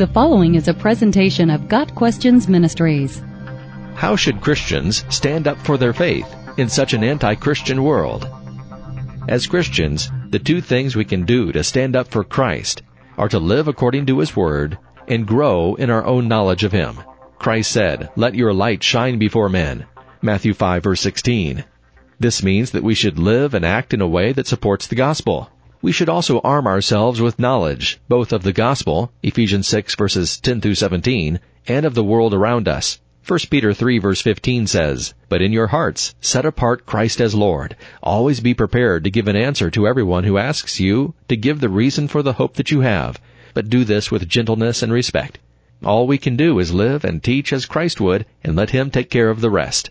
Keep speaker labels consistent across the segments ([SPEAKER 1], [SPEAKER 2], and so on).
[SPEAKER 1] The following is a presentation of Got Questions Ministries.
[SPEAKER 2] How should Christians stand up for their faith in such an anti-Christian world? As Christians, the two things we can do to stand up for Christ are to live according to His Word and grow in our own knowledge of Him. Christ said, Let your light shine before men. Matthew 5 verse 16. This means that we should live and act in a way that supports the gospel. We should also arm ourselves with knowledge, both of the gospel, Ephesians 6 verses 10 through 17, and of the world around us. 1 Peter 3 verse 15 says, But in your hearts set apart Christ as Lord. Always be prepared to give an answer to everyone who asks you to give the reason for the hope that you have, but do this with gentleness and respect. All we can do is live and teach as Christ would and let Him take care of the rest.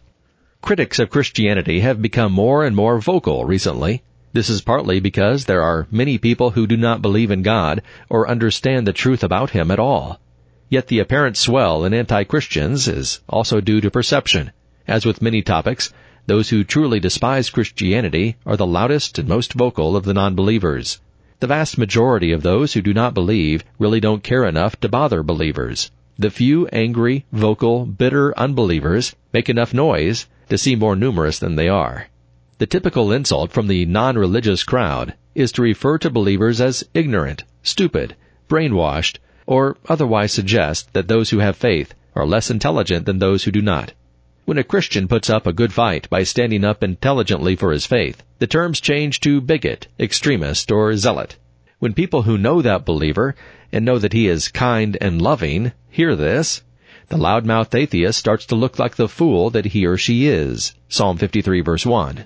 [SPEAKER 2] Critics of Christianity have become more and more vocal recently. This is partly because there are many people who do not believe in God or understand the truth about Him at all. Yet the apparent swell in anti-Christians is also due to perception. As with many topics, those who truly despise Christianity are the loudest and most vocal of the non-believers. The vast majority of those who do not believe really don't care enough to bother believers. The few angry, vocal, bitter unbelievers make enough noise to seem more numerous than they are. The typical insult from the non-religious crowd is to refer to believers as ignorant, stupid, brainwashed, or otherwise suggest that those who have faith are less intelligent than those who do not. When a Christian puts up a good fight by standing up intelligently for his faith, the terms change to bigot, extremist, or zealot. When people who know that believer and know that he is kind and loving hear this, the loudmouthed atheist starts to look like the fool that he or she is. Psalm 53 verse 1.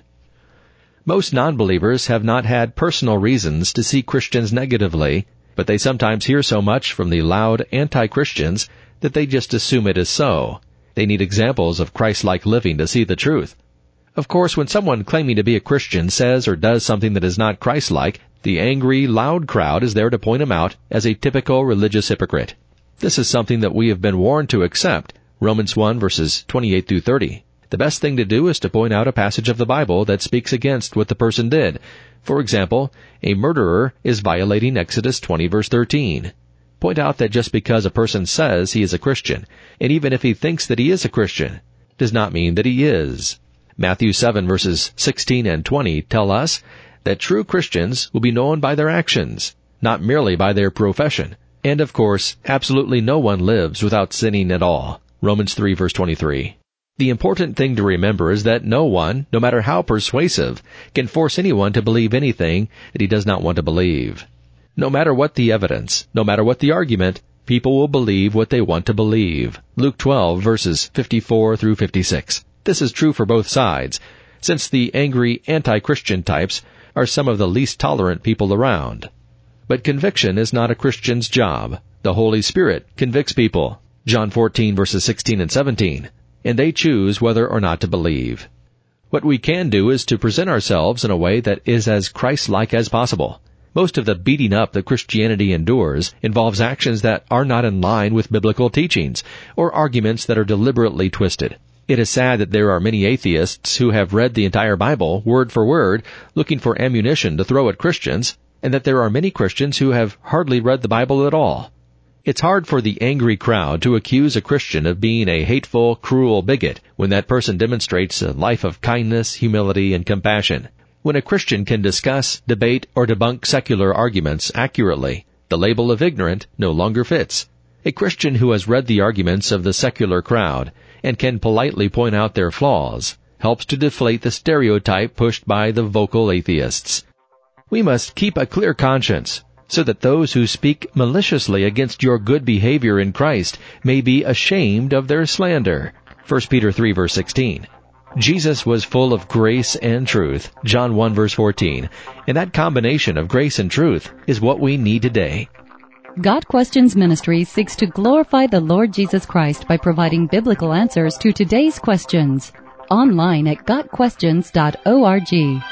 [SPEAKER 2] Most non-believers have not had personal reasons to see Christians negatively, but they sometimes hear so much from the loud anti-Christians that they just assume it is so. They need examples of Christ-like living to see the truth. Of course, when someone claiming to be a Christian says or does something that is not Christ-like, the angry, loud crowd is there to point him out as a typical religious hypocrite. This is something that we have been warned to accept. Romans 1 verses 28 through 30. The best thing to do is to point out a passage of the Bible that speaks against what the person did. For example, a murderer is violating Exodus 20 verse 13. Point out that just because a person says he is a Christian, and even if he thinks that he is a Christian, does not mean that he is. Matthew 7 verses 16 and 20 tell us that true Christians will be known by their actions, not merely by their profession. And of course, absolutely no one lives without sinning at all. Romans 3 verse 23. The important thing to remember is that no one, no matter how persuasive, can force anyone to believe anything that he does not want to believe. No matter what the evidence, no matter what the argument, people will believe what they want to believe. Luke 12 verses 54 through 56. This is true for both sides, since the angry anti-Christian types are some of the least tolerant people around. But conviction is not a Christian's job. The Holy Spirit convicts people. John 14 verses 16 and 17. And they choose whether or not to believe. What we can do is to present ourselves in a way that is as Christ-like as possible. Most of the beating up that Christianity endures involves actions that are not in line with biblical teachings, or arguments that are deliberately twisted. It is sad that there are many atheists who have read the entire Bible, word for word, looking for ammunition to throw at Christians, and that there are many Christians who have hardly read the Bible at all. It's hard for the angry crowd to accuse a Christian of being a hateful, cruel bigot when that person demonstrates a life of kindness, humility, and compassion. When a Christian can discuss, debate, or debunk secular arguments accurately, the label of ignorant no longer fits. A Christian who has read the arguments of the secular crowd and can politely point out their flaws helps to deflate the stereotype pushed by the vocal atheists. We must keep a clear conscience so that those who speak maliciously against your good behavior in Christ may be ashamed of their slander. 1 Peter 3 verse 16. Jesus was full of grace and truth, John 1 verse 14, and that combination of grace and truth is what we need today.
[SPEAKER 1] Got Questions Ministry seeks to glorify the Lord Jesus Christ by providing biblical answers to today's questions. Online at GotQuestions.org.